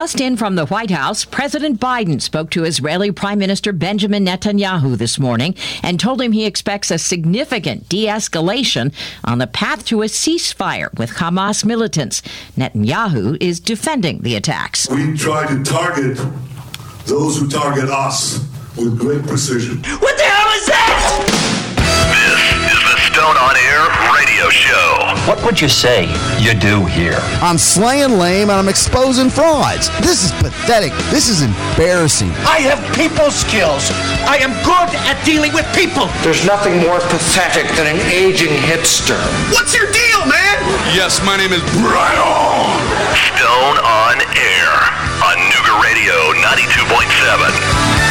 Just in from the White House, President Biden spoke to Israeli Prime Minister Benjamin Netanyahu this morning and told him he expects a significant de escalation on the path to a ceasefire with Hamas militants. Netanyahu is defending the attacks. We try to target those who target us with great precision. What the hell is that? Stone on Air radio show. What would you say you do here? I'm slaying lame and I'm exposing frauds. This is pathetic. This is embarrassing. I have people skills. I am good at dealing with people. There's nothing more pathetic than an aging hipster. What's your deal, man? Yes, my name is Brian. Stone on Air on Nooga Radio 92.7.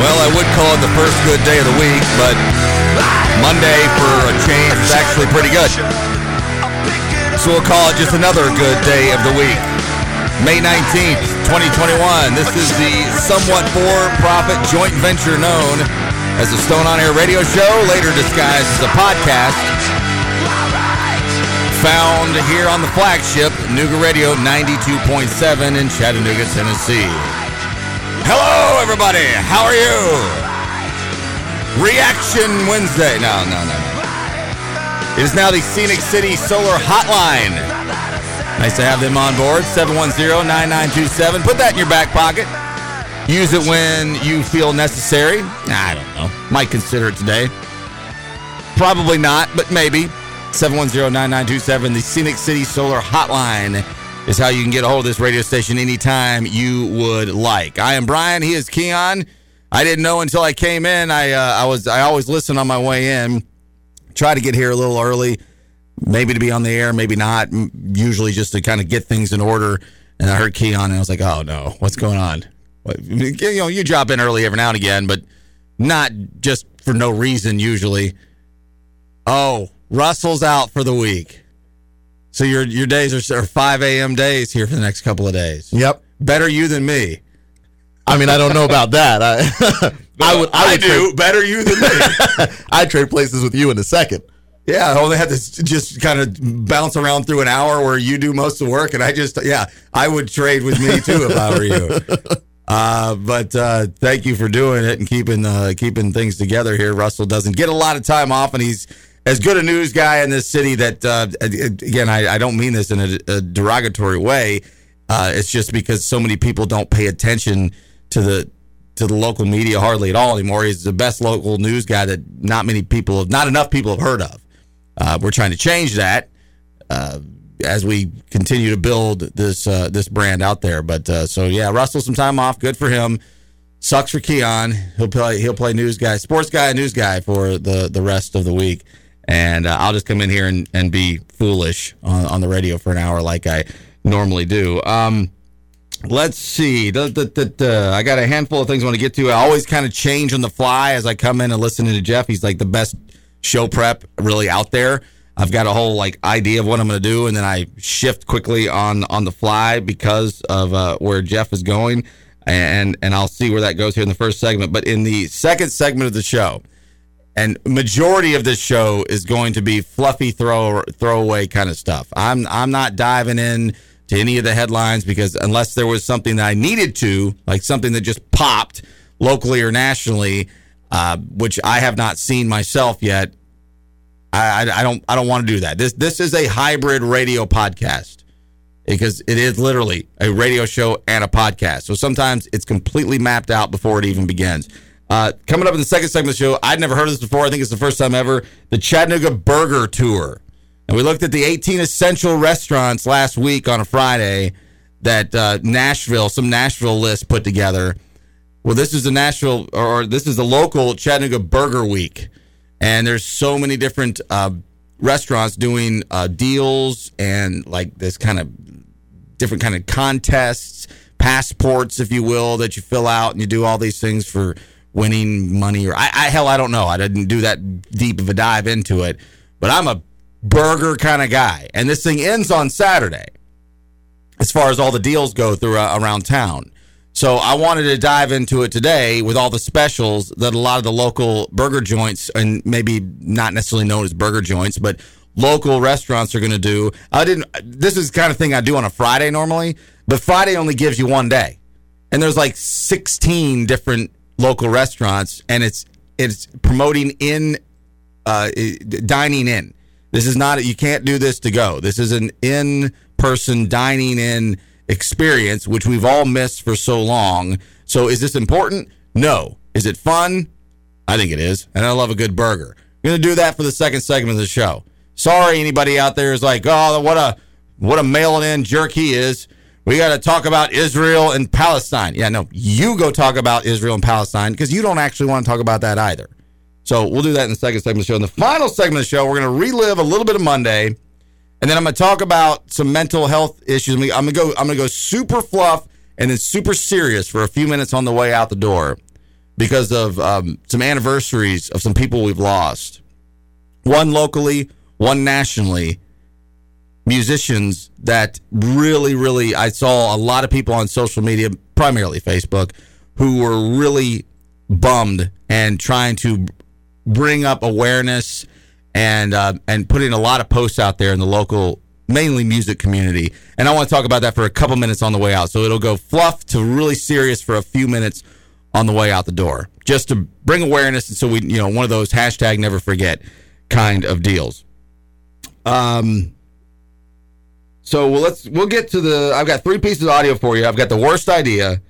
Well, I would call it the first good day of the week, but Monday for a change is actually pretty good. So we'll call it just another good day of the week. May 19th, 2021. This is the somewhat for-profit joint venture known as the Stone on Air radio show, later disguised as a podcast. Found here on the flagship, Nooga Radio 92.7 in Chattanooga, Tennessee. Hello, everybody. How are you? Reaction Wednesday. No, no, no. It is now the Scenic City Solar Hotline. Nice to have them on board. 710 9927. Put that in your back pocket. Use it when you feel necessary. I don't know. Might consider it today. Probably not, but maybe. 710-9927, the Scenic City Solar Hotline is how you can get a hold of this radio station anytime you would like. I am Brian. He is Keon. I didn't know until I came in. I uh, I was I always listen on my way in. Try to get here a little early, maybe to be on the air, maybe not. Usually just to kind of get things in order. And I heard Keon, and I was like, "Oh no, what's going on?" You know, you drop in early every now and again, but not just for no reason usually. Oh, Russell's out for the week. So your your days are, are 5 a.m. days here for the next couple of days. Yep. Better you than me. I mean, I don't know about that. I, I would. I, would I do trade, better you than me. I'd trade places with you in a second. Yeah, I only had to just kind of bounce around through an hour where you do most of the work, and I just yeah, I would trade with me too if I were you. Uh, but uh, thank you for doing it and keeping uh, keeping things together here. Russell doesn't get a lot of time off, and he's as good a news guy in this city that uh, again I, I, don't mean this in a, a derogatory way. Uh, it's just because so many people don't pay attention to the to the local media hardly at all anymore. He's the best local news guy that not many people have, not enough people have heard of. Uh, we're trying to change that as we continue to build this uh, this brand out there. But uh, so yeah, Russell some time off, good for him. Sucks for Keon. He'll play he'll play news guy, sports guy, news guy for the the rest of the week. And uh, I'll just come in here and, and be foolish on, on the radio for an hour like I normally do. Um, let's see. Da, I got a handful of things I want to get to. I always kind of change on the fly as I come in and listen to Jeff. He's like the best show prep really out there. I've got a whole like idea of what I'm going to do, and then I shift quickly on on the fly because of uh, where Jeff is going, and and I'll see where that goes here in the first segment. But in the second segment of the show, and majority of this show is going to be fluffy throw throwaway kind of stuff. I'm I'm not diving in to any of the headlines because unless there was something that I needed to, like something that just popped locally or nationally, uh, which I have not seen myself yet I, I, I don't I don't want to do that. This this is a hybrid radio podcast because it is literally a radio show and a podcast. So sometimes it's completely mapped out before it even begins. Uh, coming up in the second segment of the show, I'd never heard of this before. I think it's the first time ever. The Chattanooga Burger Tour. And we looked at the 18 essential restaurants last week on a Friday that uh, Nashville, some Nashville list put together. Well, this is the Nashville, or this is the local Chattanooga Burger Week and there's so many different uh, restaurants doing uh, deals and like this kind of different kind of contests, passports, if you will, that you fill out and you do all these things for winning money. Or I, I hell, I don't know. I didn't do that deep of a dive into it, but I'm a burger kind of guy, and this thing ends on Saturday. as far as all the deals go through uh, around town. So I wanted to dive into it today with all the specials that a lot of the local burger joints and maybe not necessarily known as burger joints, but local restaurants are going to do. I didn't. This is the kind of thing I do on a Friday normally, but Friday only gives you one day, and there's like 16 different local restaurants, and it's it's promoting in uh, dining in. This is not you can't do this to go. This is an in person dining in experience, which we've all missed for so long. So is this important? No. Is it fun? I think it is, and I love a good burger. I'm gonna do that for the second segment of the show. Sorry, anybody out there is like, oh, what a what a mailing in jerk he is. We got to talk about Israel and Palestine. Yeah, no, you go talk about Israel and Palestine because you don't actually want to talk about that either. So we'll do that in the second segment of the show. In the final segment of the show, we're going to relive a little bit of Monday, and then I'm going to talk about some mental health issues. I'm going to go. I'm going to go super fluff and then super serious for a few minutes on the way out the door because of um, some anniversaries of some people we've lost. One locally, one nationally. Musicians that really, really, I saw a lot of people on social media, primarily Facebook, who were really bummed and trying to bring up awareness and uh, and putting a lot of posts out there in the local, mainly music community. And I want to talk about that for a couple minutes on the way out. So it'll go fluff to really serious for a few minutes on the way out the door, just to bring awareness. And so we, you know, one of those hashtag never forget kind of deals. Um. So well, let's we'll get to the. I've got three pieces of audio for you. I've got the worst idea,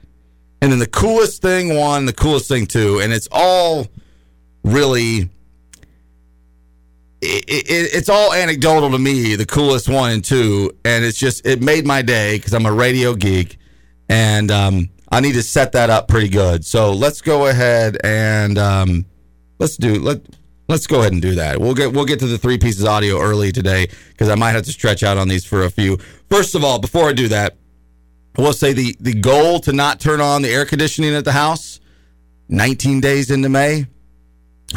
and then the coolest thing one, the coolest thing two, and it's all really. It, it, it's all anecdotal to me. The coolest one and two, and it's just it made my day because I'm a radio geek, and um, I need to set that up pretty good. So let's go ahead and um, let's do let Let's go ahead and do that. We'll get we'll get to the three pieces audio early today because I might have to stretch out on these for a few. First of all, before I do that, I will say the the goal to not turn on the air conditioning at the house. 19 days into May,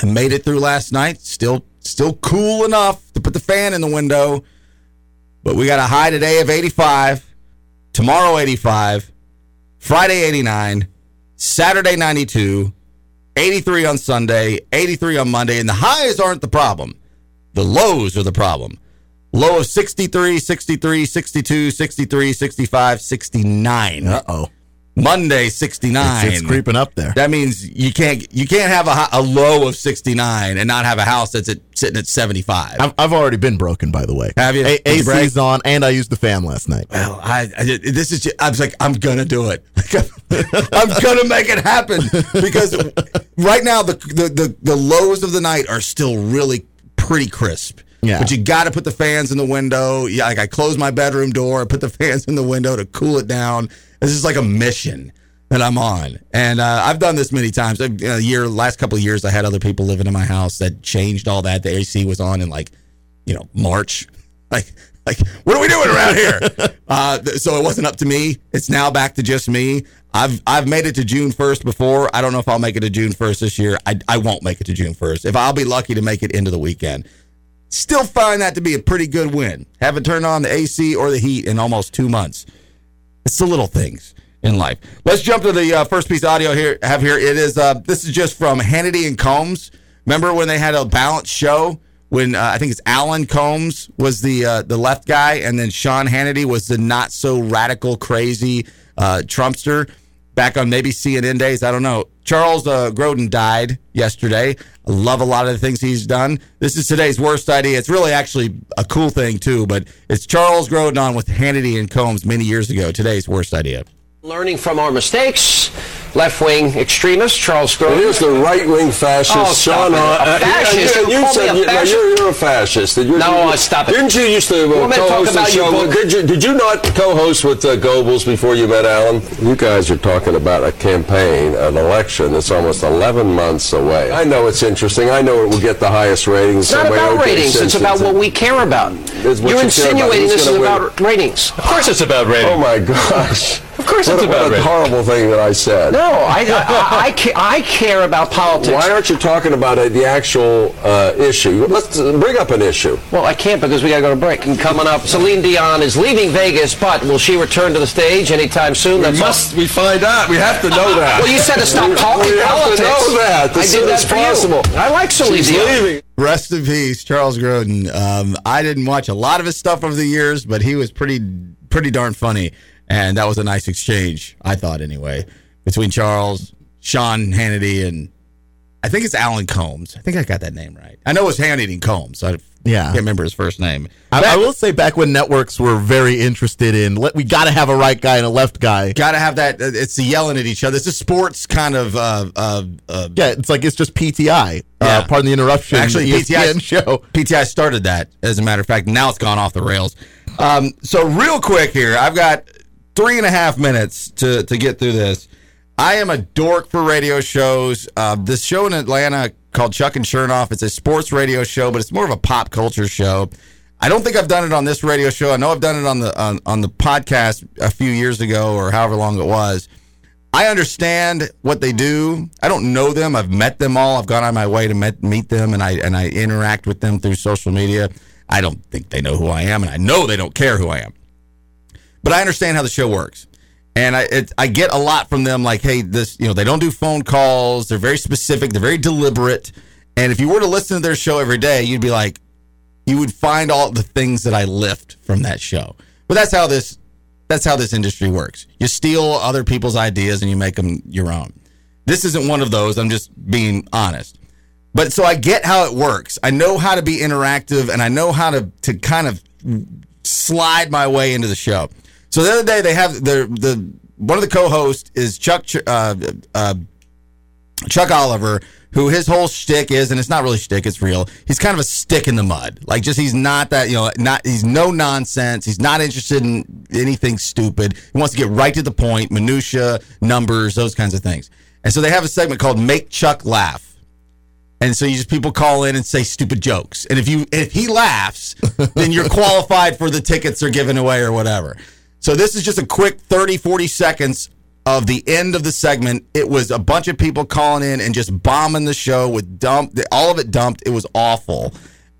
I made it through last night. Still still cool enough to put the fan in the window, but we got a high today of 85, tomorrow 85, Friday 89, Saturday 92. 83 on Sunday, 83 on Monday, and the highs aren't the problem. The lows are the problem. Low of 63, 63, 62, 63, 65, 69. Uh oh. Monday 69. It's, it's, creeping up there. That means you can't you can't have a, a low of 69 and not have a house that's at, sitting at 75. I've, I've already been broken by the way. Have you? A- AC's on and I used the fan last night. Well, I, I this is just, I was like I'm going to do it. I'm going to make it happen because right now the, the the the lows of the night are still really pretty crisp. Yeah. But you got to put the fans in the window. Yeah, like I close my bedroom door, I put the fans in the window to cool it down. This is like a mission that I'm on, and uh, I've done this many times. A year, last couple of years, I had other people living in my house that changed all that. The AC was on in like, you know, March. Like, like what are we doing around here? uh, so it wasn't up to me. It's now back to just me. I've I've made it to June 1st before. I don't know if I'll make it to June 1st this year. I, I won't make it to June 1st. If I'll be lucky to make it into the weekend. Still find that to be a pretty good win. Haven't turned on the AC or the heat in almost two months. It's the little things in life. Let's jump to the uh, first piece of audio here. Have here it is. Uh, this is just from Hannity and Colmes. Remember when they had a balanced show? When uh, I think it's Alan Colmes was the uh, the left guy, and then Sean Hannity was the not so radical, crazy uh, Trumpster. Back on maybe CNN days, I don't know. Charles uh, Grodin died yesterday. I love a lot of the things he's done. This is today's worst idea. It's really actually a cool thing too, but it's Charles Grodin on with Hannity and Colmes many years ago. Today's worst idea. Learning from our mistakes, left wing extremist Charles Grodin. Here's the right wing fascist, Oh, Sean. stop A fascist? You, You you said a you, fascist? You're, you're a fascist. You're, No, you, uh, stop it. Didn't you used to uh, You want me to talk co-host the about show? Did you did you not co-host with uh, Goebbels before you met Alan? You guys are talking about a campaign, an election that's almost 11 months away. I know it's interesting. I know it will get the highest ratings. It's not about okay, ratings. It's about what we care about. What You're you care about. insinuating this is win? about ratings. Of course it's about ratings. Oh my gosh. Of course What, it's a- what about a Red. horrible thing that I said. No, I, I, I, ca- I care about politics. Why aren't you talking about uh, the actual uh, issue? Let's uh, bring up an issue. Well, I can't because we got to go to break. And coming up, Celine Dion is leaving Vegas, but will she return to the stage anytime soon? We must we find out. We have to know that. Well, you said to stop talking we have politics. to know that I as did soon that as for you. possible. I like Celine She's Dion. leaving. Rest in peace, Charles Grodin. Um, I didn't watch a lot of his stuff over the years, but he was pretty, pretty darn funny, and that was a nice exchange, I thought, anyway, between Charles, Sean Hannity, and I think it's Alan Colmes. I think I got that name right. I know it was Hannity and Colmes. I Yeah. can't remember his first name. I, I will say back when networks were very interested in, let, we got to have a right guy and a left guy. Got to have that. uh, It's the yelling at each other. It's a sports kind of. Uh, uh, uh, Yeah, it's like it's just PTI. Yeah. Uh, pardon the interruption. Actually, PTI show. PTI started that, as a matter of fact. Now it's gone off the rails. Um, so real quick here, I've got three and a half minutes to to get through this. I am a dork for radio shows. Uh, this show in Atlanta called Chuck and Chernoff. It's a sports radio show, but it's more of a pop culture show. I don't think I've done it on this radio show. I know I've done it on the on, on the podcast a few years ago or however long it was. I understand what they do. I don't know them. I've met them all. I've gone on my way to met, meet them, and I and I interact with them through social media. I don't think they know who I am, and I know they don't care who I am. But I understand how the show works, and I it, I get a lot from them. Like, hey, this you know they don't do phone calls. They're very specific. They're very deliberate. And if you were to listen to their show every day, you'd be like, you would find all the things that I lift from that show. But that's how this that's how this industry works. You steal other people's ideas and you make them your own. This isn't one of those. I'm just being honest. But so I get how it works. I know how to be interactive and I know how to to kind of slide my way into the show. So the other day they have the the one of the co-hosts is Chuck uh, uh, Chuck Oliver, who his whole shtick is, and it's not really shtick, it's real. He's kind of a stick in the mud. Like, just he's not that, you know, not he's no nonsense. He's not interested in anything stupid. He wants to get right to the point, minutia, numbers, those kinds of things. And so they have a segment called "Make Chuck Laugh." And so you just people call in and say stupid jokes. And if you if he laughs, then you're qualified for the tickets they're giving away or whatever. So this is just a quick 30 40 seconds of the end of the segment. It was a bunch of people calling in and just bombing the show with dump all of it dumped. It was awful.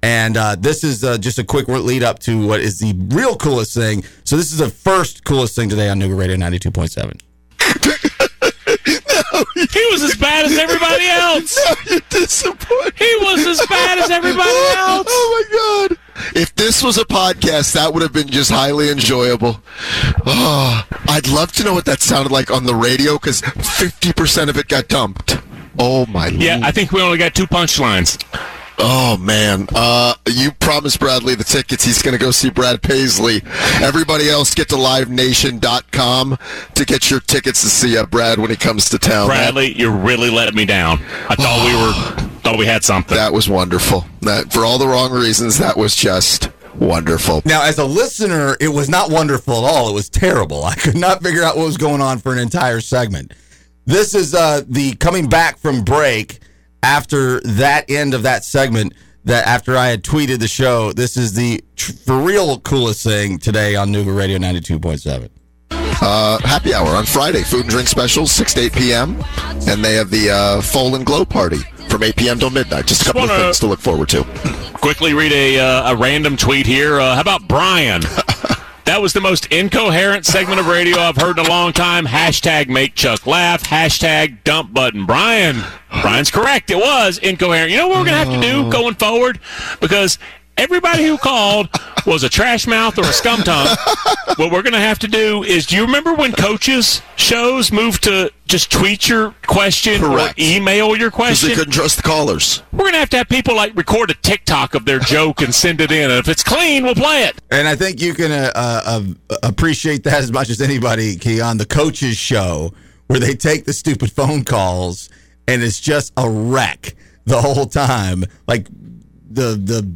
And uh, this is uh, just a quick lead up to what is the real coolest thing. So this is the first coolest thing today on Nooga Radio 92.7. He was as bad as everybody else. You're disappointed. He was as bad as everybody else. Oh my god! If this was a podcast, that would have been just highly enjoyable. Oh, I'd love to know what that sounded like on the radio because fifty percent of it got dumped. Oh my! Yeah, I think we only got two punchlines. Oh man, uh, you promised Bradley the tickets. He's going to go see Brad Paisley. Everybody else, get to livenation.com to get your tickets to see uh, Brad when he comes to town. Bradley, you're really let me down. I thought we were thought we had something. That was wonderful. That for all the wrong reasons, that was just wonderful. Now, as a listener, it was not wonderful at all. It was terrible. I could not figure out what was going on for an entire segment. This is uh, the coming back from break after that end of that segment. That after I had tweeted the show, this is the tr- for real coolest thing today on Nooga Radio ninety two point seven. Uh, happy hour on Friday. Food and drink specials, 6 to 8 p.m. And they have the uh, Fall and Glow party from 8 p.m. till midnight. Just a couple of wanna- things to look forward to. Quickly read a uh, a random tweet here. Uh, how about Brian? That was the most incoherent segment of radio I've heard in a long time. Hashtag make Chuck laugh. Hashtag dump button. Brian. Brian's correct. It was incoherent. You know what we're going to have to do going forward? Because everybody who called was a trash mouth or a scum tongue. what we're going to have to do is do you remember when coaches shows moved to just tweet your question Correct. or email your question? Because they couldn't trust the callers. We're going to have to have people like record a TikTok of their joke and send it in. And if it's clean, we'll play it. And I think you can uh, uh, uh, appreciate that as much as anybody, Key, on the coaches show where they take the stupid phone calls and it's just a wreck the whole time. Like the the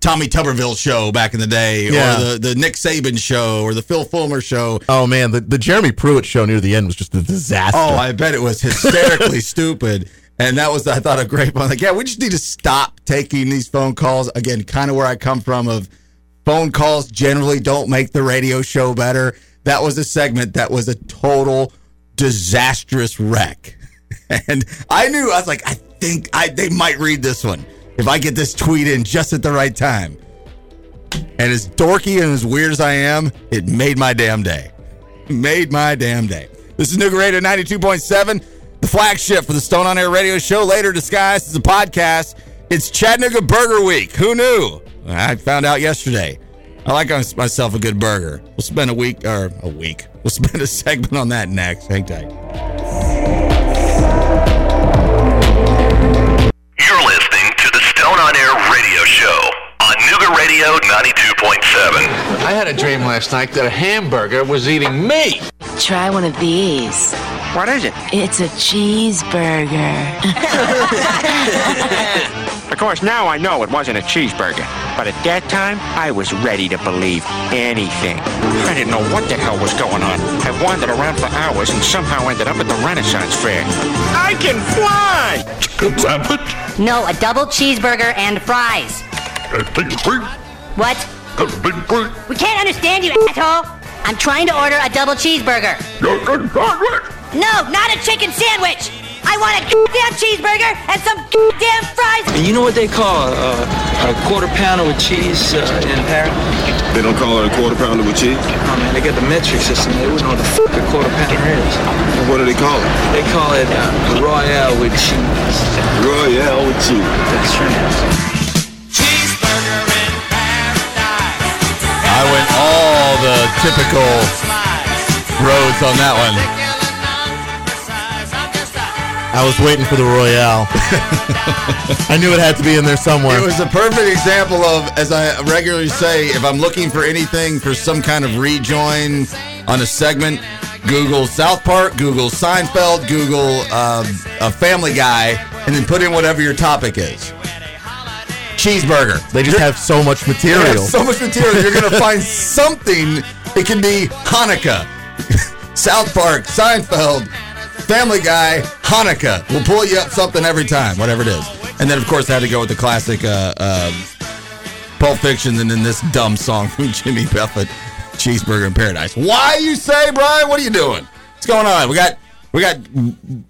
Tommy Tuberville show back in the day, Yeah. or the, the Nick Saban show, or the Phil Fulmer show. Oh man, the, the Jeremy Pruitt show near the end was just a disaster. Oh, I bet it was hysterically stupid. And that was, I thought, a great one. Like, yeah, we just need to stop taking these phone calls. Again, kind of where I come from of phone calls generally don't make the radio show better. that was a segment that was a total disastrous wreck. And I knew I was like, I think I they might read this one if I get this tweet in just at the right time. And as dorky and as weird as I am, it made my damn day. Made my damn day. This is New Radio 92.7, the flagship for the Stone on Air radio show, later disguised as a podcast. It's Chattanooga Burger Week. Who knew? I found out yesterday. I like myself a good burger. We'll spend a week, or a week. We'll spend a segment on that next. Hang tight. On Nooga Radio 92.7. I had a dream last night that a hamburger was eating me. Try one of these. What is it? It's a cheeseburger. Of course, now I know it wasn't a cheeseburger. But at that time, I was ready to believe anything. I didn't know what the hell was going on. I wandered around for hours and somehow ended up at the Renaissance Fair. I can fly! Chicken sandwich? No, a double cheeseburger and fries. Chicken free? What? Chicken free? We can't understand you, asshole. I'm trying to order a double cheeseburger. Chicken sandwich? No, not a chicken sandwich. I want a goddamn cheeseburger and some goddamn fries. And you know what they call uh, a quarter pounder with cheese uh, in Paris? They don't call it a quarter pounder with cheese? Oh man, they got the metric system. They wouldn't know what the fuck a quarter pounder is. What do they call it? They call it uh, Royale with cheese. Royale with cheese. That's right. I went all the typical roads on that one. I was waiting for the Royale. I knew it had to be in there somewhere. It was a perfect example of, as I regularly say, if I'm looking for anything for some kind of rejoin on a segment, Google South Park, Google Seinfeld, Google uh, a Family Guy, and then put in whatever your topic is. Cheeseburger. They just have so much material. so much material. You're going to find something. It can be Hanukkah, South Park, Seinfeld, Family Guy, Hanukkah. We'll pull you up something every time, whatever it is. And then, of course, I had to go with the classic uh, uh, Pulp Fiction and then this dumb song from Jimmy Buffett, Cheeseburger in Paradise. Why you say, Brian? What are you doing? What's going on? We got we got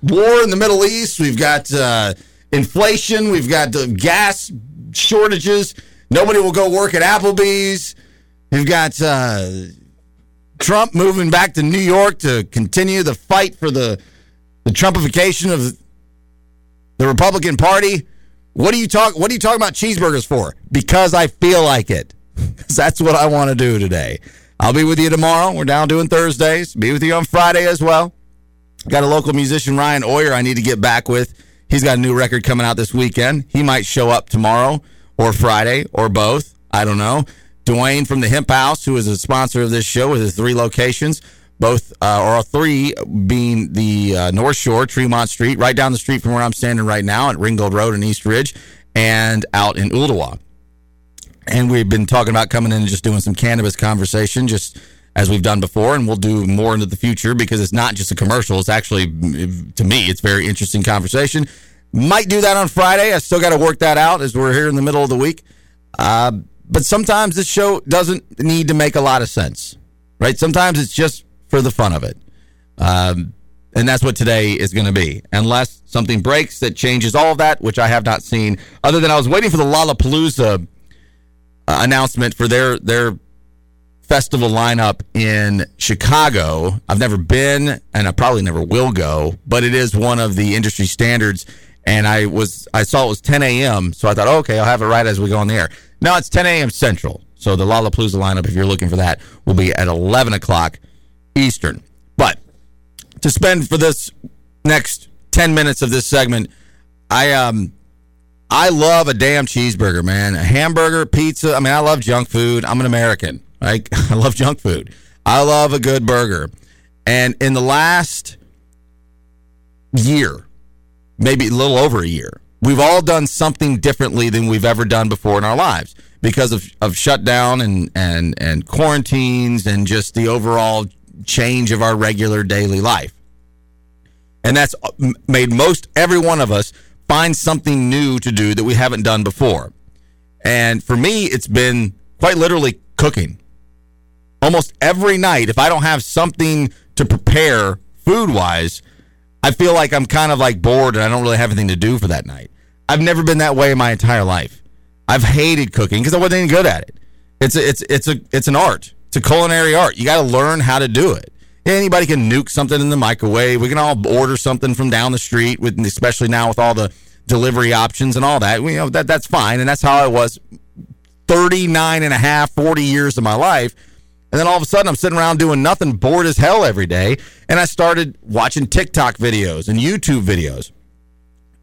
war in the Middle East. We've got uh, inflation. We've got uh, gas shortages. Nobody will go work at Applebee's. We've got uh, Trump moving back to New York to continue the fight for the the Trumpification of the Republican Party. What are you talk? What are you talking about cheeseburgers for? Because I feel like it. that's what I want to do today. I'll be with you tomorrow. We're down doing Thursdays. Be with you on Friday as well. Got a local musician, Ryan Oyer, I need to get back with. He's got a new record coming out this weekend. He might show up tomorrow or Friday or both. I don't know. Dwayne from the Hemp House, who is a sponsor of this show with his three locations, both uh, or all three being the uh, North Shore, Tremont Street, right down the street from where I'm standing right now at Ringgold Road in East Ridge, and out in Ooltewah. And we've been talking about coming in and just doing some cannabis conversation, just as we've done before, and we'll do more into the future because it's not just a commercial. It's actually, to me, it's very interesting conversation. Might do that on Friday. I still got to work that out as we're here in the middle of the week. Uh, but sometimes this show doesn't need to make a lot of sense, right? Sometimes it's just for the fun of it. Um, and that's what today is going to be, unless something breaks that changes all of that, which I have not seen. Other than I was waiting for the Lollapalooza uh, announcement for their their festival lineup in Chicago. I've never been, and I probably never will go, but it is one of the industry standards. And I was I saw it was 10 a.m., so I thought, okay, I'll have it right as we go on the air. Now it's 10 a.m. Central, so the Lollapalooza lineup, if you're looking for that, will be at 11 o'clock Eastern. But to spend for this next 10 minutes of this segment, I um I love a damn cheeseburger, man. A hamburger, pizza. I mean, I love junk food. I'm an American. Right? I love junk food. I love a good burger. And in the last year, maybe a little over a year, we've all done something differently than we've ever done before in our lives because of, of shutdown and, and, and quarantines and just the overall change of our regular daily life. And that's uh, made most every one of us find something new to do that we haven't done before. And for me, it's been quite literally cooking. Almost every night, if I don't have something to prepare food wise, I feel like I'm kind of like bored and I don't really have anything to do for that night. I've never been that way in my entire life. I've hated cooking because I wasn't any good at it. It's a, it's it's a it's an art. It's a culinary art. You got to learn how to do it. Anybody can nuke something in the microwave. We can all order something from down the street with, especially now with all the delivery options and all that. You know that that's fine, and that's how I was 39 and a half, 40 years of my life. And then all of a sudden, I'm sitting around doing nothing, bored as hell every day. And I started watching TikTok videos and YouTube videos,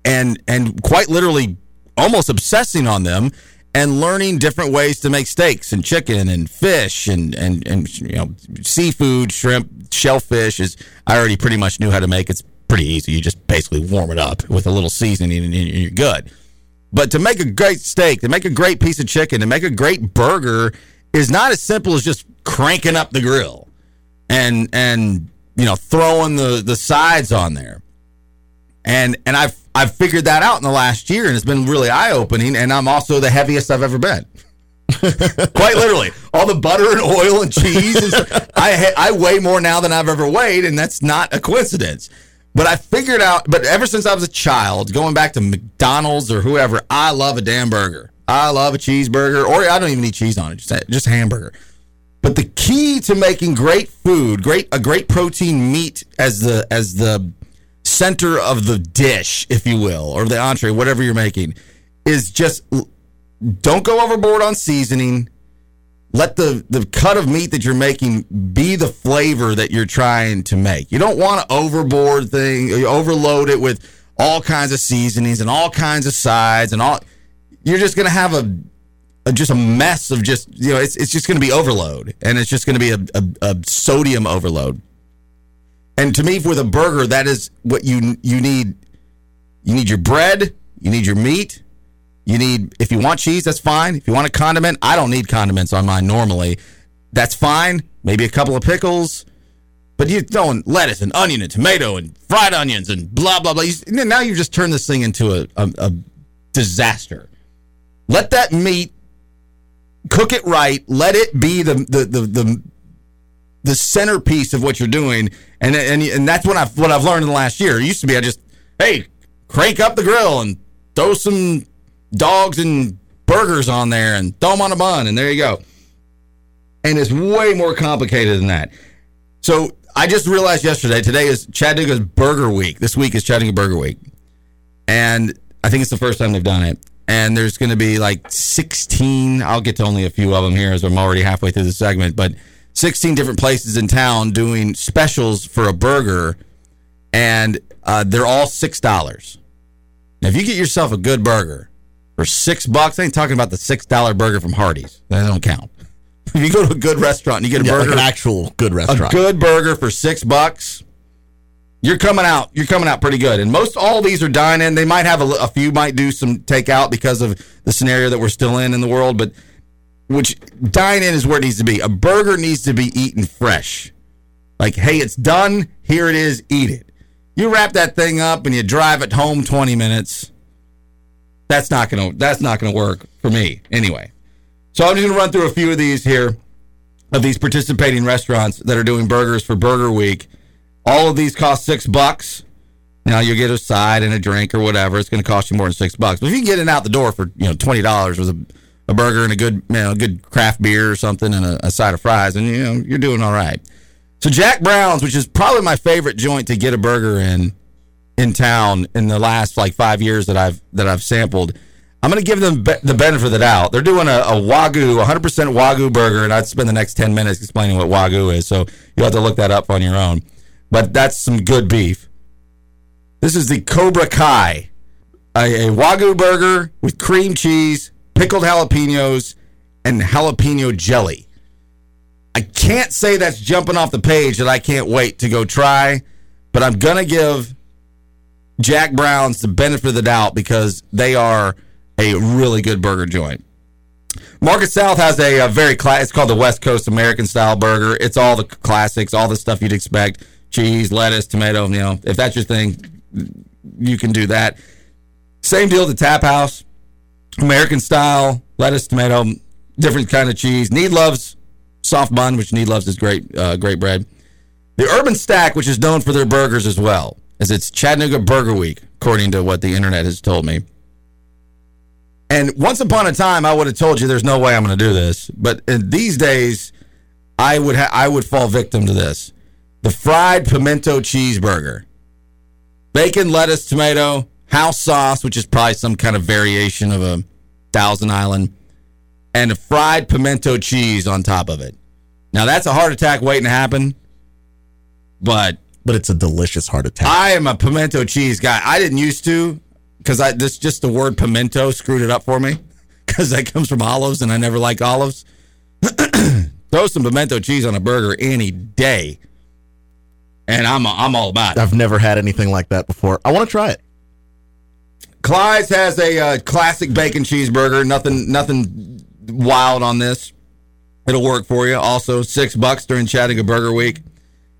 and and quite literally almost obsessing on them and learning different ways to make steaks and chicken and fish and and and you know seafood, shrimp, shellfish. Is I already pretty much knew how to make. It's pretty easy. You just basically warm it up with a little seasoning and you're good. But to make a great steak, to make a great piece of chicken, to make a great burger is not as simple as just cranking up the grill and and you know throwing the the sides on there. And and I've I've figured that out in the last year and it's been really eye opening and I'm also the heaviest I've ever been. Quite literally, all the butter and oil and cheese. And stuff, I I weigh more now than I've ever weighed, and that's not a coincidence. But I figured out. But ever since I was a child, going back to McDonald's or whoever, I love a damn burger. I love a cheeseburger, or I don't even need cheese on it, just just hamburger. But the key to making great food, great a great protein meat as the as the center of the dish, if you will, or the entree, whatever you're making, is just don't go overboard on seasoning. Let the, the cut of meat that you're making be the flavor that you're trying to make. You don't want to overboard thing, overload it with all kinds of seasonings and all kinds of sides and all. You're just gonna have a, a just a mess of just you know it's it's just gonna be overload and it's just gonna be a, a, a sodium overload. And to me, with a burger, that is what you you need. You need your bread. You need your meat. You need if you want cheese, that's fine. If you want a condiment, I don't need condiments on mine normally. That's fine. Maybe a couple of pickles. But you're throwing lettuce and onion and tomato and fried onions and blah blah blah. You, now you've just turned this thing into a, a, a disaster. Let that meat cook it right. Let it be the the the the, the centerpiece of what you're doing. And and and that's what I've what I've learned in the last year. It used to be I just hey crank up the grill and throw some dogs and burgers on there and throw them on a bun and there you go. And it's way more complicated than that. So I just realized yesterday. Today is Chattanooga's Burger Week. This week is Chattanooga Burger Week, and I think it's the first time they've done it. And there's going to be like 16. I'll get to only a few of them here as I'm already halfway through the segment, but 16 different places in town doing specials for a burger, and uh, they're all six dollars. Now, if you get yourself a good burger for six bucks, I ain't talking about the six dollar burger from Hardee's. That don't count. If you go to a good restaurant and you get a Yeah, like burger, an actual good restaurant. a good burger for six bucks, you're coming out. You're coming out pretty good. And most all these are dine in. They might have a, a few might do some takeout because of the scenario that we're still in in the world, but which dine in is where it needs to be. A burger needs to be eaten fresh. Like, hey, it's done. Here it is. Eat it. You wrap that thing up and you drive it home 20 minutes. That's not gonna. That's not gonna work for me anyway. So I'm just gonna run through a few of these here, of these participating restaurants that are doing burgers for Burger Week. All of these cost six bucks. Now you get a side and a drink or whatever. It's going to cost you more than six bucks. But if you can get it out the door for you know twenty dollars with a, a burger and a good you know a good craft beer or something and a, a side of fries, and you know you're doing all right. So Jack Brown's, which is probably my favorite joint to get a burger in in town in the last like five years that I've that I've sampled. I'm going to give them be- the benefit of the doubt. They're doing a, a Wagyu, 100% Wagyu burger, and I'd spend the next 10 minutes explaining what Wagyu is. So you'll have to look that up on your own. But that's some good beef. This is the Cobra Kai, a, a Wagyu burger with cream cheese, pickled jalapenos, and jalapeno jelly. I can't say that's jumping off the page that I can't wait to go try, but I'm going to give Jack Brown's the benefit of the doubt because they are a really good burger joint. Market South has a, a very class. It's called the West Coast American style burger. It's all the classics, all the stuff you'd expect: cheese, lettuce, tomato. You know, if that's your thing, you can do that. Same deal the Tap House, American style, lettuce, tomato, different kind of cheese. Niedlov's soft bun, which Niedlov's is great, uh, great bread. The Urban Stack, which is known for their burgers as well, as it's Chattanooga Burger Week, according to what the internet has told me. And once upon a time, I would have told you there's no way I'm going to do this, but these days, I would ha- I would fall victim to this: the fried pimento cheeseburger, bacon, lettuce, tomato, house sauce, which is probably some kind of variation of a Thousand Island, and a fried pimento cheese on top of it. Now that's a heart attack waiting to happen, but but it's a delicious heart attack. I am a pimento cheese guy. I didn't used to because I this just the word pimento screwed it up for me because that comes from olives and I never liked olives. Throw some pimento cheese on a burger any day, and I'm I'm all about it. I've never had anything like that before. I want to try it. Clyde's has a uh, classic bacon cheeseburger. Nothing nothing wild on this. It'll work for you. Also, six bucks during Chattanooga Burger Week.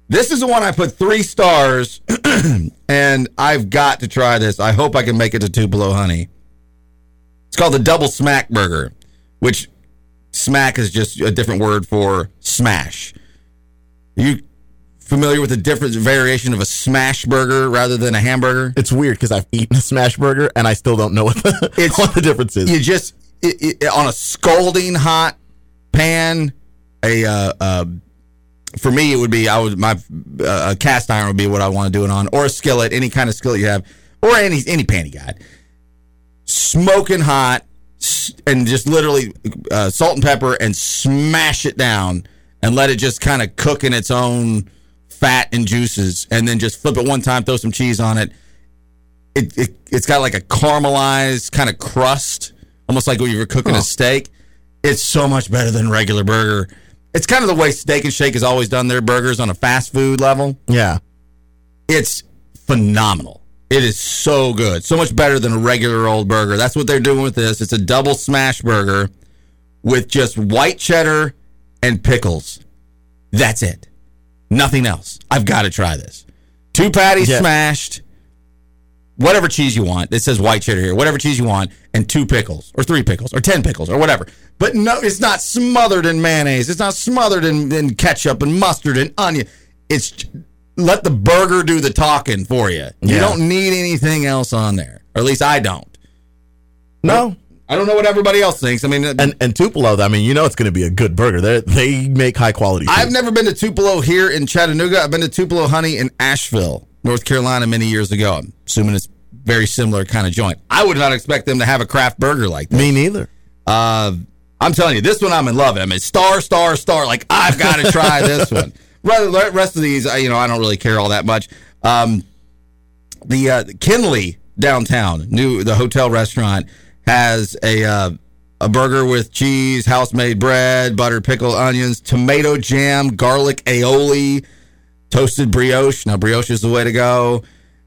This is the one I put three stars, and I've got to try this. I hope I can make it to Tupelo Honey. It's called the Double Smack Burger, which smack is just a different word for smash. You familiar with the different variation of a smash burger rather than a hamburger? It's weird because I've eaten a smash burger and I still don't know what the, It's- what the difference is. You just it, it, on a scalding hot pan, a uh, uh, for me it would be I would my uh, a cast iron would be what I want to do it on, or a skillet, any kind of skillet you have, or any any pan you got, smoking hot, and just literally uh, salt and pepper and smash it down and let it just kind of cook in its own fat and juices, and then just flip it one time, throw some cheese on it. It, it it's got like a caramelized kind of crust, almost like when you were cooking a steak. It's so much better than regular burger. It's kind of the way Steak and Shake has always done their burgers on a fast food level. yeah. It's phenomenal. It is so good. So much better than a regular old burger. That's what they're doing with this. It's a double smash burger with just white cheddar and pickles. That's it. Nothing else. I've got to try this. Two patties Yeah. smashed, whatever cheese you want. It says white cheddar here. Whatever cheese you want, and two pickles, or three pickles, or ten pickles, or whatever. But no, it's not smothered in mayonnaise. It's not smothered in, in ketchup and mustard and onion. It's let the burger do the talking for you. You Yeah. don't need anything else on there, or at least I don't. No. I don't know what everybody else thinks. I mean, And and Tupelo, I mean, you know it's going to be a good burger. They they make high quality. Food. I've never been to Tupelo here in Chattanooga. I've been to Tupelo Honey in Asheville, North Carolina, many years ago. I'm assuming it's very similar kind of joint. I would not expect them to have a craft burger like this. Me neither. Uh, I'm telling you, this one I'm in love. with. I mean, star, star, star. Like I've got to try this one. Rest of these, I- you know, I don't really care all that much. Um, the uh, Kinley downtown, new the hotel restaurant has a uh, a burger with cheese, house made bread, butter, pickle, onions, tomato jam, garlic aioli, toasted brioche. Now brioche is the way to go.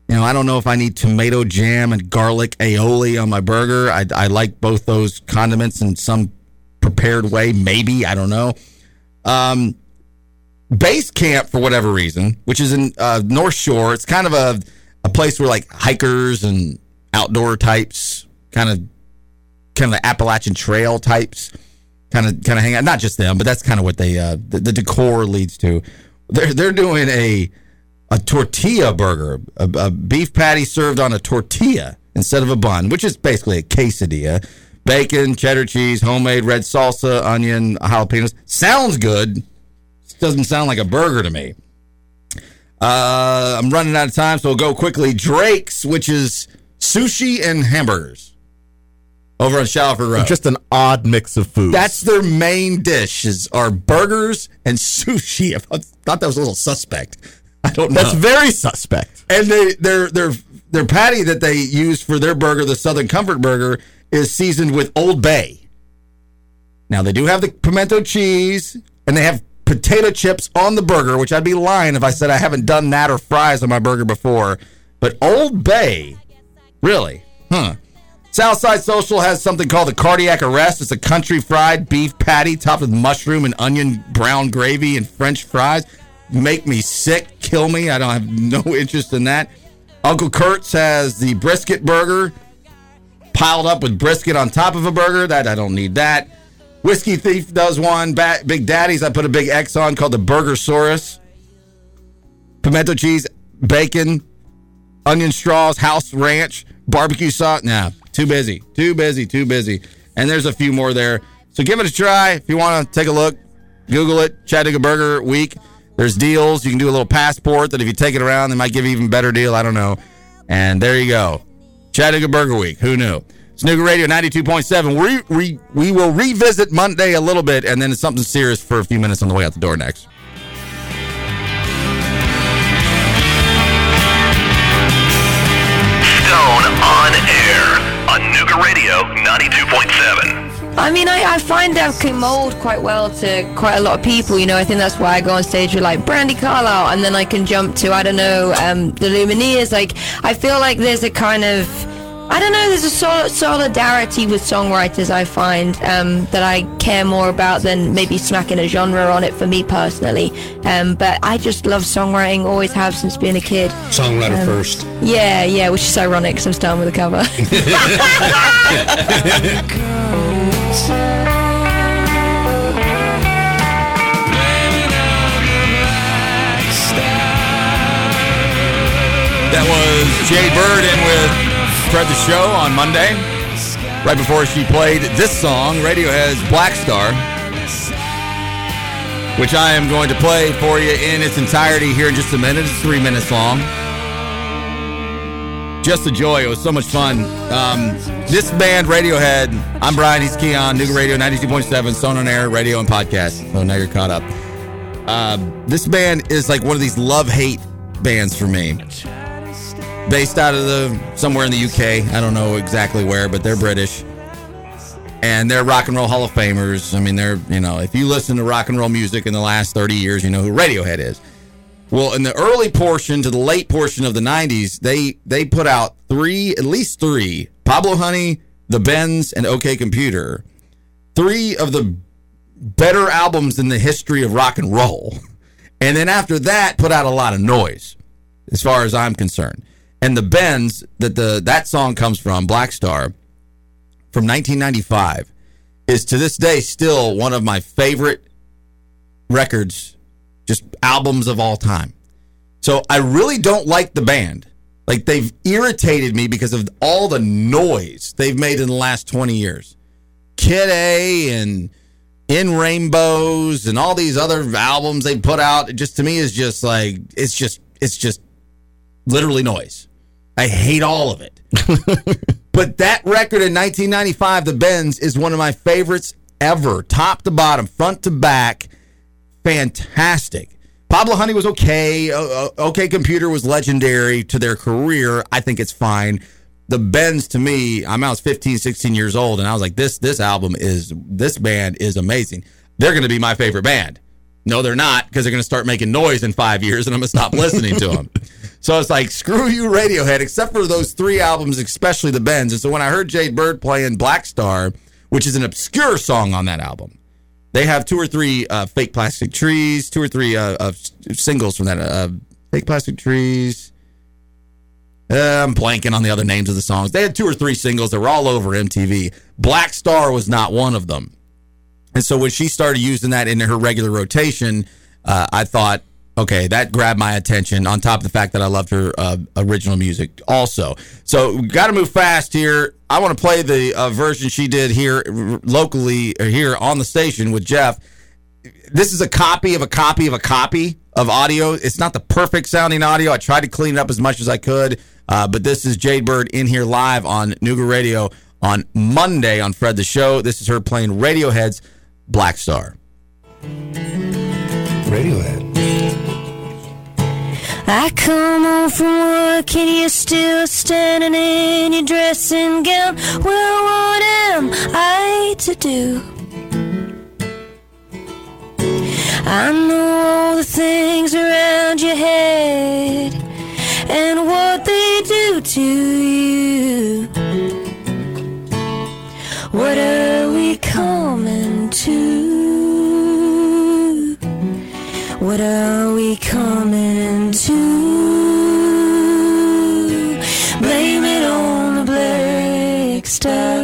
You know, I don't know if I need tomato jam and garlic aioli on my burger. I, I like both those condiments in some prepared way. Maybe I don't know. Um, base camp for whatever reason, which is in uh, North Shore. It's kind of a a place where like hikers and outdoor types, kind of kind of the Appalachian Trail types, kind of kind of hang out. Not just them, but that's kind of what they uh, the, the decor leads to. They're they're doing a a tortilla burger, a, a beef patty served on a tortilla instead of a bun, which is basically a quesadilla. Bacon, cheddar cheese, homemade red salsa, onion, jalapenos. Sounds good. Doesn't sound like a burger to me. Uh, I'm running out of time, so we'll go quickly. Drake's, which is sushi and hamburgers, over on Shallowford Road. Just an odd mix of food. That's their main dish is are burgers and sushi. I thought thought that was a little suspect. I don't know. That's very suspect. and they their their their patty that they use for their burger, the Southern Comfort Burger, is seasoned with Old Bay. Now they do have the pimento cheese and they have potato chips on the burger, which I'd be lying if I said I haven't done that or fries on my burger before. But Old Bay, really? Huh. Southside Social has something called the cardiac arrest. It's a country fried beef patty topped with mushroom and onion brown gravy and French fries. Make me sick, kill me. I don't have no interest in that. Uncle Kurt's has the brisket burger piled up with brisket on top of a burger. That I don't need that. Whiskey Thief does one. Big Daddy's, I put a big X on called the Burgersaurus. Pimento cheese, bacon, onion straws, house ranch, barbecue sauce. Nah, too busy. Too busy. Too busy. And there's a few more there. So give it a try. If you want to take a look, Google it. Chattanooga Burger Week. There's deals. You can do a little passport that if you take it around, they might give you even better deal. I don't know. And there you go. Chattanooga Burger Week. Who knew? Snooker Radio 92.7. We, we, we will revisit Monday a little bit, and then it's something serious for a few minutes on the way out the door next. Stone on air on Nooga Radio 92.7. I mean, I, I find I can mold quite well to quite a lot of people. You know, I think that's why I go on stage with like Brandi Carlile, and then I can jump to I don't know um, the Lumineers. Like, I feel like there's a kind of I don't know. There's a sol- solidarity with songwriters I find um, that I care more about than maybe smacking a genre on it for me personally. Um, but I just love songwriting. Always have since being a kid. Songwriter Um, first. Yeah, yeah, which is ironic because I'm starting with a cover. That was Jade Bird in with Fred the Show on Monday. Right before she played this song, Radiohead's Black Star, which I am going to play for you in its entirety here in just a minute. It's three minutes long. Just a joy. It was so much fun. Um, this band, Radiohead, I'm Brian, he's Keon, Nooga Radio 92.7, Stone on Air, radio and podcast. So now you're caught up. Uh, this band is like one of these love hate bands for me based out of the somewhere in the UK. I don't know exactly where, but they're British. And they're rock and roll Hall of Famers. I mean, they're, you know, if you listen to rock and roll music in the last 30 years, you know who Radiohead is. Well, in the early portion to the late portion of the 90s, they they put out three, at least three, Pablo Honey, The Bends, and OK Computer. Three of the better albums in the history of rock and roll. And then after that, put out a lot of noise, as far as I'm concerned. And the Bends that the that song comes from, Black Star, from 1995, is to this day still one of my favorite records, just albums of all time. So I really don't like the band. Like they've irritated me because of all the noise they've made in the last 20 years. Kid A and In Rainbows and all these other albums they put out, just to me is just like it's just it's just literally noise. I hate all of it. but that record in 1995, The Bends, is one of my favorites ever, top to bottom, front to back. Fantastic. Pablo Honey was okay. Okay Computer was legendary to their career. I think it's fine. The Bends to me, I'm I was 15, 16 years old, and I was like, this this album is this band is amazing. They're going to be my favorite band. No, they're not because they're going to start making noise in five years, and I'm going to stop listening to them. So it's like, screw you, Radiohead, except for those three albums, especially the Bends. And so when I heard Jade Bird playing Black Star, which is an obscure song on that album, they have two or three uh, fake plastic trees, two or three uh, uh, singles from that. Uh, fake plastic trees. Uh, I'm blanking on the other names of the songs. They had two or three singles that were all over MTV. Black Star was not one of them. And so when she started using that in her regular rotation, uh, I thought, okay, that grabbed my attention. On top of the fact that I loved her uh, original music, also. So we got to move fast here. I want to play the uh, version she did here locally, or here on the station with Jeff. This is a copy of a copy of a copy of audio. It's not the perfect sounding audio. I tried to clean it up as much as I could, uh, but this is Jade Bird in here live on Nooga Radio on Monday on Fred the Show. This is her playing Radiohead's Black Star. Radiohead. I come home from work and you're still standing in your dressing gown. Well, what am I to do? I know all the things around your head and what they do to you. What are we coming to? What are we coming to? Blame it on the black star.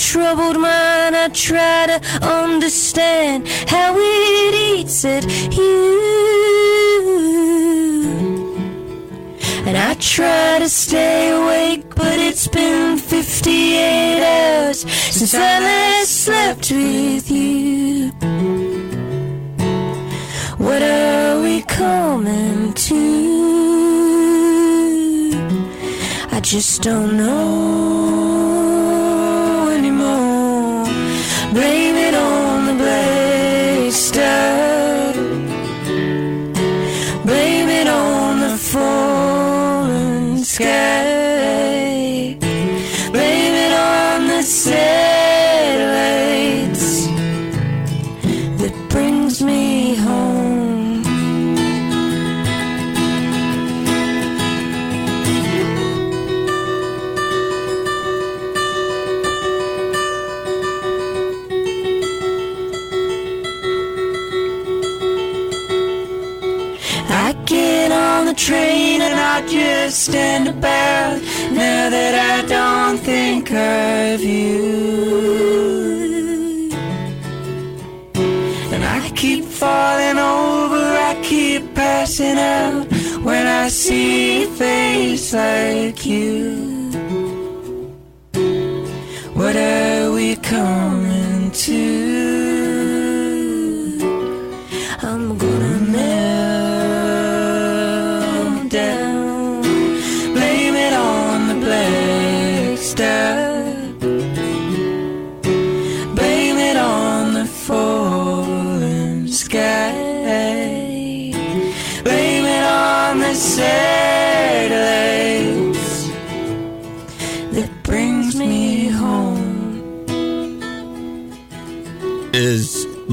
Troubled mind, I try to understand how it eats at you. And I try to stay awake, but it's been 58 hours since I last slept with you. What are we coming to? I just don't know think of you. And I keep falling over, I keep passing out when I see a face like you.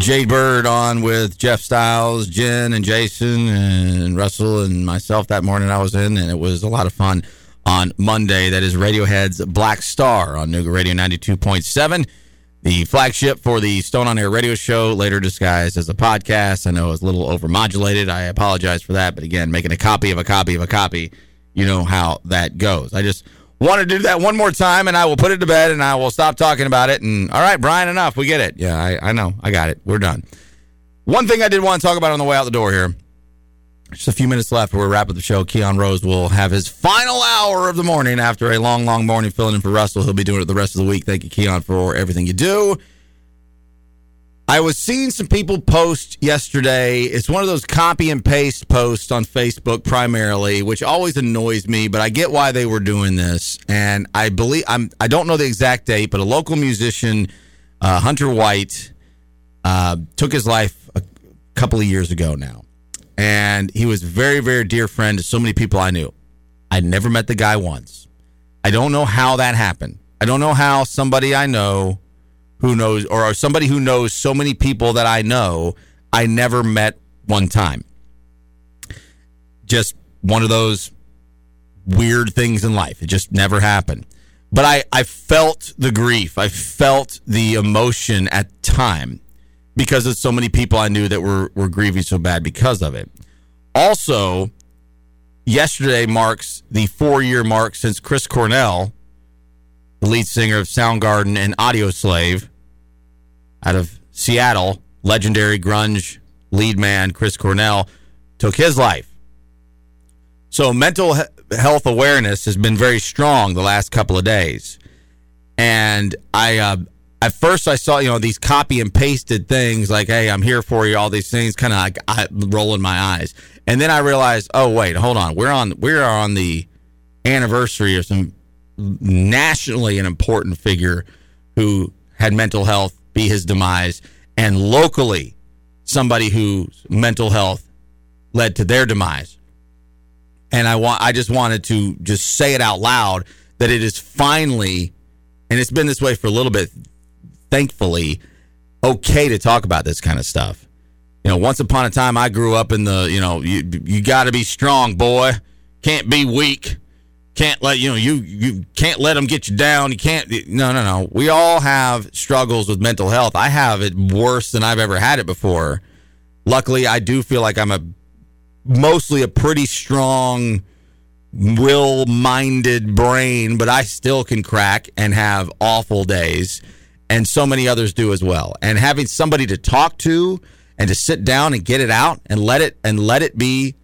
Jade Bird on with Jeff Styles, Jen, and Jason, and Russell, and myself that morning I was in, and it was a lot of fun on Monday. That is Radiohead's Black Star on Nooga Radio 92.7, the flagship for the Stone on Air radio show, later disguised as a podcast. I know it's a little overmodulated. I apologize for that, but again, making a copy of a copy of a copy, you know how that goes. I just want to do that one more time and I will put it to bed and I will stop talking about it. And all right, Brian, enough. We get it. Yeah, I, I know. I got it. We're done. One thing I did want to talk about on the way out the door here. Just a few minutes left. We're wrapping the show. Keon Rose will have his final hour of the morning after a long, long morning filling in for Russell. He'll be doing it the rest of the week. Thank you, Keon, for everything you do. I was seeing some people post yesterday. It's one of those copy and paste posts on Facebook primarily, which always annoys me, but I get why they were doing this. And I believe I'm I don't know the exact date, but a local musician, uh, Hunter White, uh, took his life a couple of years ago now. And he was very, very dear friend to so many people I knew. I'd never met the guy once. I don't know how that happened. I don't know how somebody I know who knows, or somebody who knows so many people that I know, I never met one time. Just one of those weird things in life. It just never happened. But I, I felt the grief. I felt the emotion at time because of so many people I knew that were, were grieving so bad because of it. Also, yesterday marks the four year mark since Chris Cornell, the lead singer of Soundgarden and Audioslave out of Seattle, legendary grunge lead man Chris Cornell, took his life. So mental he- health awareness has been very strong the last couple of days. And I, uh, at first I saw, you know, these copy and pasted things like, hey, I'm here for you, all these things kind of like I, rolling my eyes. And then I realized, oh, wait, hold on. We're on, we're on the anniversary of some nationally an important figure who had mental health be his demise, and locally somebody whose mental health led to their demise. And I want I just wanted to just say it out loud that it is finally and it's been this way for a little bit thankfully okay to talk about this kind of stuff. You know, once upon a time I grew up in the, you know, you you got to be strong, boy. Can't be weak can't let you know you you can't let them get you down you can't no no no we all have struggles with mental health i have it worse than i've ever had it before luckily i do feel like i'm a mostly a pretty strong will minded brain, but I still can crack and have awful days. And so many others do as well. And having somebody to talk to and to sit down and get it out and let it and let it be,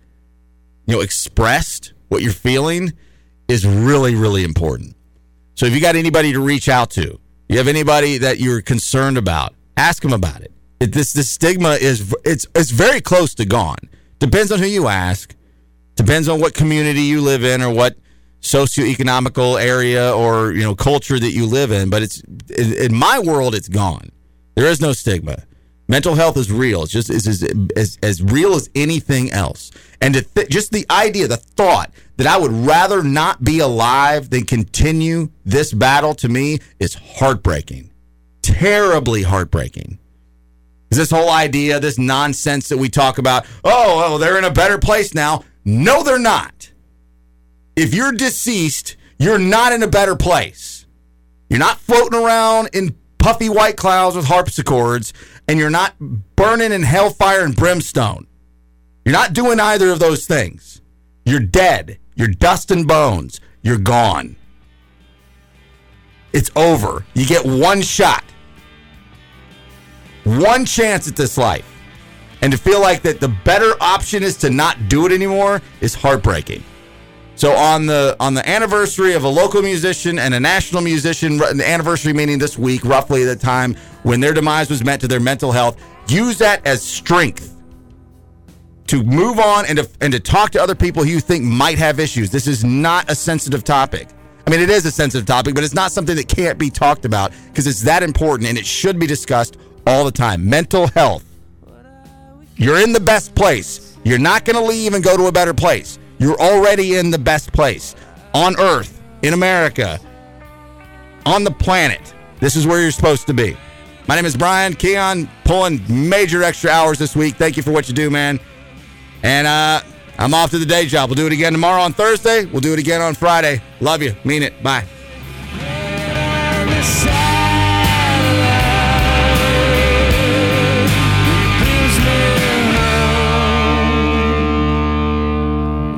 you know, expressed what you're feeling is really, really important. So if you got anybody to reach out to, you have anybody that you're concerned about, ask them about it. it this stigma is it's it's very close to gone. Depends on who you ask. Depends on what community you live in or what socioeconomical area or you know culture that you live in. But it's in, my world, it's gone. There is no stigma. Mental health is real. It's just is as, as, real as anything else. And th- just the idea, the thought that I would rather not be alive than continue this battle to me is heartbreaking, terribly heartbreaking. Is this whole idea, this nonsense that we talk about? Oh, oh, they're in a better place now. No, they're not. If you're deceased, you're not in a better place. You're not floating around in puffy white clouds with harpsichords, and you're not burning in hellfire and brimstone. You're not doing either of those things. You're dead. You're dust and bones. You're gone. It's over. You get one shot, one chance at this life. And to feel like that the better option is to not do it anymore is heartbreaking. So on the on the anniversary of a local musician and a national musician, the anniversary meaning this week, roughly at the time when their demise was meant to their mental health, use that as strength to move on and to, and to talk to other people who you think might have issues. This is not a sensitive topic. I mean, it is a sensitive topic, but it's not something that can't be talked about because it's that important and it should be discussed all the time. Mental health. You're in the best place. You're not going to leave and go to a better place. You're already in the best place on earth, in America, on the planet. This is where you're supposed to be. My name is Brian Keon, pulling major extra hours this week. Thank you for what you do, man. And uh, I'm off to the day job. We'll do it again tomorrow on Thursday. We'll do it again on Friday. Love you. Mean it. Bye.